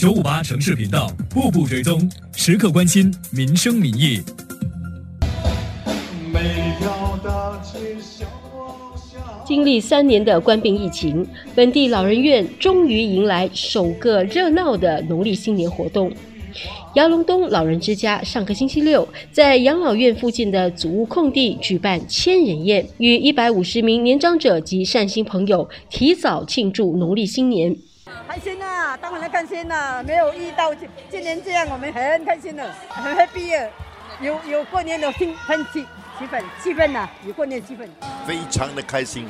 九五八城市频道步步追踪，时刻关心民生民意。经历三年的官病疫情，本地老人院终于迎来首个热闹的农历新年活动。杨龙东老人之家上个星期六在养老院附近的祖屋空地举办千人宴，与一百五十名年长者及善心朋友提早庆祝农历新年。开心啊，当然开心啦！没有遇到今年这样，我们很开心的，很 happy 有有过年的气氛气气氛气氛呐，有过年气氛，非常的开心。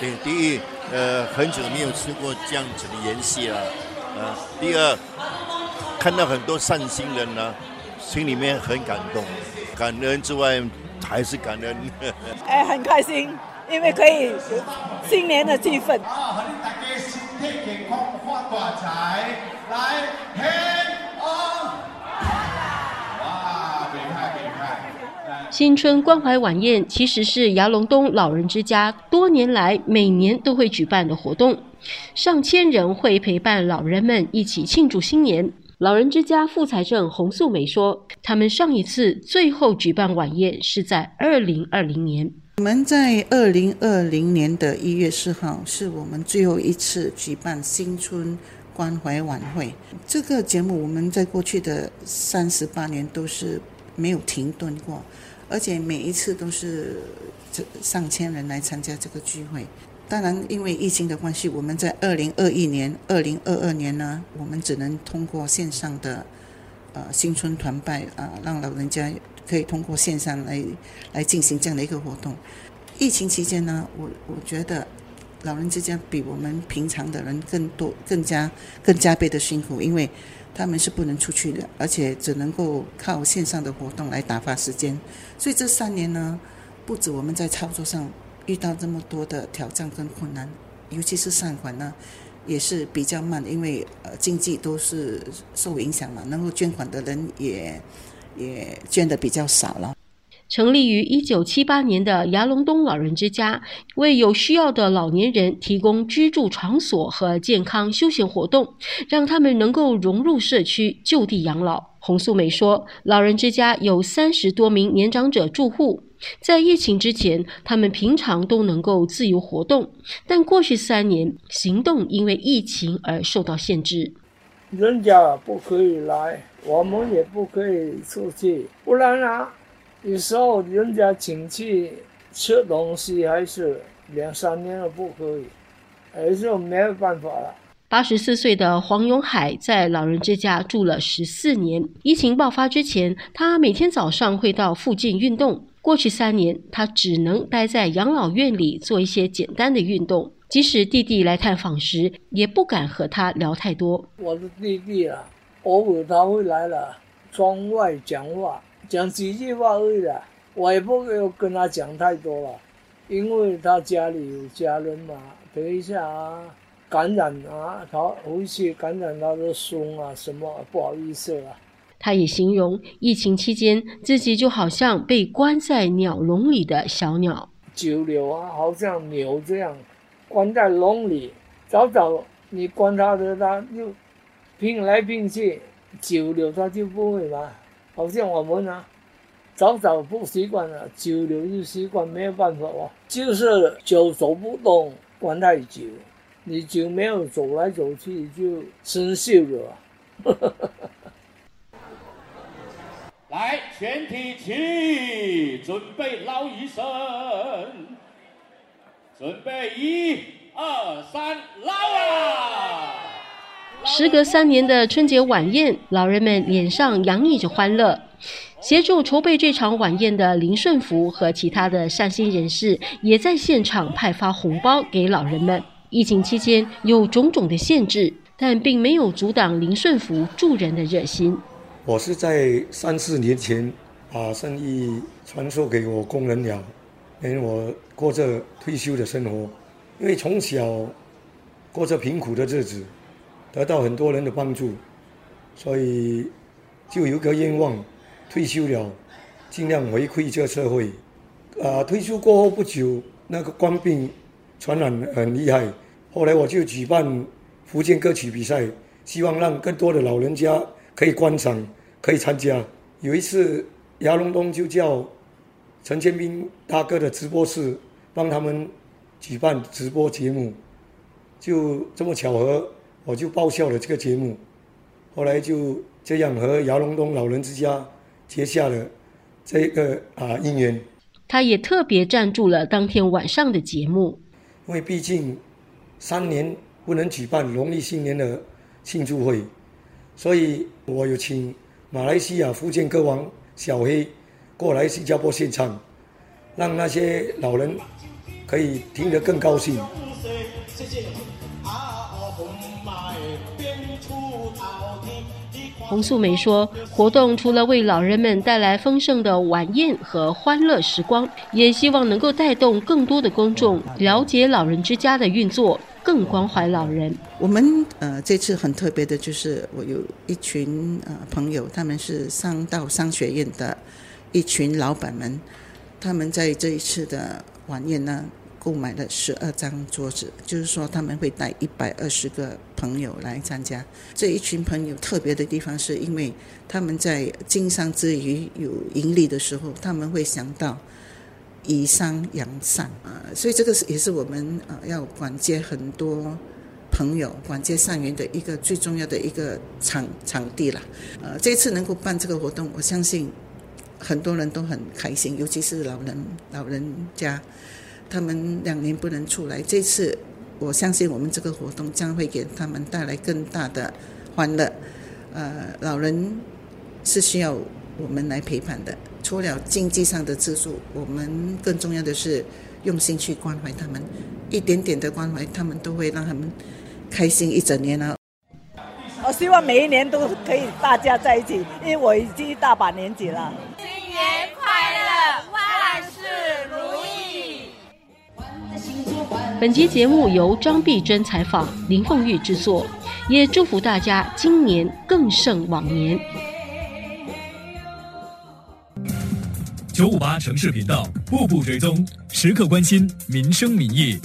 对，第一，呃，很久没有吃过这样子的盐戏了，呃，第二。看到很多善心人呢，心里面很感动，感恩之外还是感恩。哎，很开心，因为可以新年的气氛。新春关怀晚宴其实是牙龙东老人之家多年来每年都会举办的活动，上千人会陪伴老人们一起庆祝新年。老人之家副财政洪素梅说：“他们上一次最后举办晚宴是在二零二零年。我们在二零二零年的一月四号是我们最后一次举办新春关怀晚会。这个节目我们在过去的三十八年都是没有停顿过，而且每一次都是上千人来参加这个聚会。”当然，因为疫情的关系，我们在二零二一年、二零二二年呢，我们只能通过线上的呃新春团拜啊，让老人家可以通过线上来来进行这样的一个活动。疫情期间呢，我我觉得老人之家比我们平常的人更多、更加、更加倍的辛苦，因为他们是不能出去的，而且只能够靠线上的活动来打发时间。所以这三年呢，不止我们在操作上。遇到这么多的挑战跟困难，尤其是善款呢，也是比较慢，因为呃经济都是受影响嘛，能够捐款的人也也捐的比较少了。成立于一九七八年的牙龙东老人之家，为有需要的老年人提供居住场所和健康休闲活动，让他们能够融入社区，就地养老。洪素梅说，老人之家有三十多名年长者住户。在疫情之前，他们平常都能够自由活动，但过去三年行动因为疫情而受到限制。人家不可以来，我们也不可以出去，不然啊，有时候人家请去吃东西，还是两三年了不可以，还是没有办法了。八十四岁的黄永海在老人之家住了十四年。疫情爆发之前，他每天早上会到附近运动。过去三年，他只能待在养老院里做一些简单的运动。即使弟弟来探访时，也不敢和他聊太多。我的弟弟啊，偶尔他会来了，窗外讲话，讲几句话而已啦。我也不会跟他讲太多了，因为他家里有家人嘛。等一下啊，感染啊，他回去感染他的孙啊，什么不好意思了。他也形容疫情期间自己就好像被关在鸟笼里的小鸟，久留啊，好像牛这样，关在笼里，早早你关它的，它就拼来拼去，久了它就不会嘛。好像我们啊，早早不习惯了，久了就习惯，没有办法哦。就是久走不动，关太久，你就没有走来走去，就生锈了。来，全体起，准备捞鱼生，准备一、二、三，捞啊！时隔三年的春节晚宴，老人们脸上洋溢着欢乐。协助筹备这场晚宴的林顺福和其他的善心人士，也在现场派发红包给老人们。疫情期间有种种的限制，但并没有阻挡林顺福助人的热心。我是在三四年前把生意传授给我工人了，因为我过着退休的生活，因为从小过着贫苦的日子，得到很多人的帮助，所以就有个愿望，退休了尽量回馈这社会。啊，退休过后不久，那个官病传染很厉害，后来我就举办福建歌曲比赛，希望让更多的老人家可以观赏、可以参加。有一次，牙龙东就叫陈建斌大哥的直播室帮他们举办直播节目，就这么巧合，我就报效了这个节目。后来就这样和姚龙东老人之家结下了这个啊姻缘。他也特别赞助了当天晚上的节目，因为毕竟三年不能举办农历新年的庆祝会，所以我有请。马来西亚福建歌王小黑过来新加坡献唱，让那些老人可以听得更高兴。洪素梅说：“活动除了为老人们带来丰盛的晚宴和欢乐时光，也希望能够带动更多的公众了解老人之家的运作。”更关怀老人。我们呃这次很特别的就是我有一群呃朋友，他们是上到商学院的一群老板们，他们在这一次的晚宴呢购买了十二张桌子，就是说他们会带一百二十个朋友来参加。这一群朋友特别的地方是因为他们在经商之余有盈利的时候，他们会想到。以商养善啊，所以这个是也是我们啊要管接很多朋友、管接善缘的一个最重要的一个场场地了。呃，这次能够办这个活动，我相信很多人都很开心，尤其是老人老人家，他们两年不能出来，这次我相信我们这个活动将会给他们带来更大的欢乐。呃，老人是需要我们来陪伴的。除了经济上的资助，我们更重要的是用心去关怀他们，一点点的关怀，他们都会让他们开心一整年啊！我希望每一年都可以大家在一起，因为我已经一大把年纪了。本期节目由张碧珍采访，林凤玉制作，也祝福大家今年更胜往年。九五八城市频道，步步追踪，时刻关心民生民意。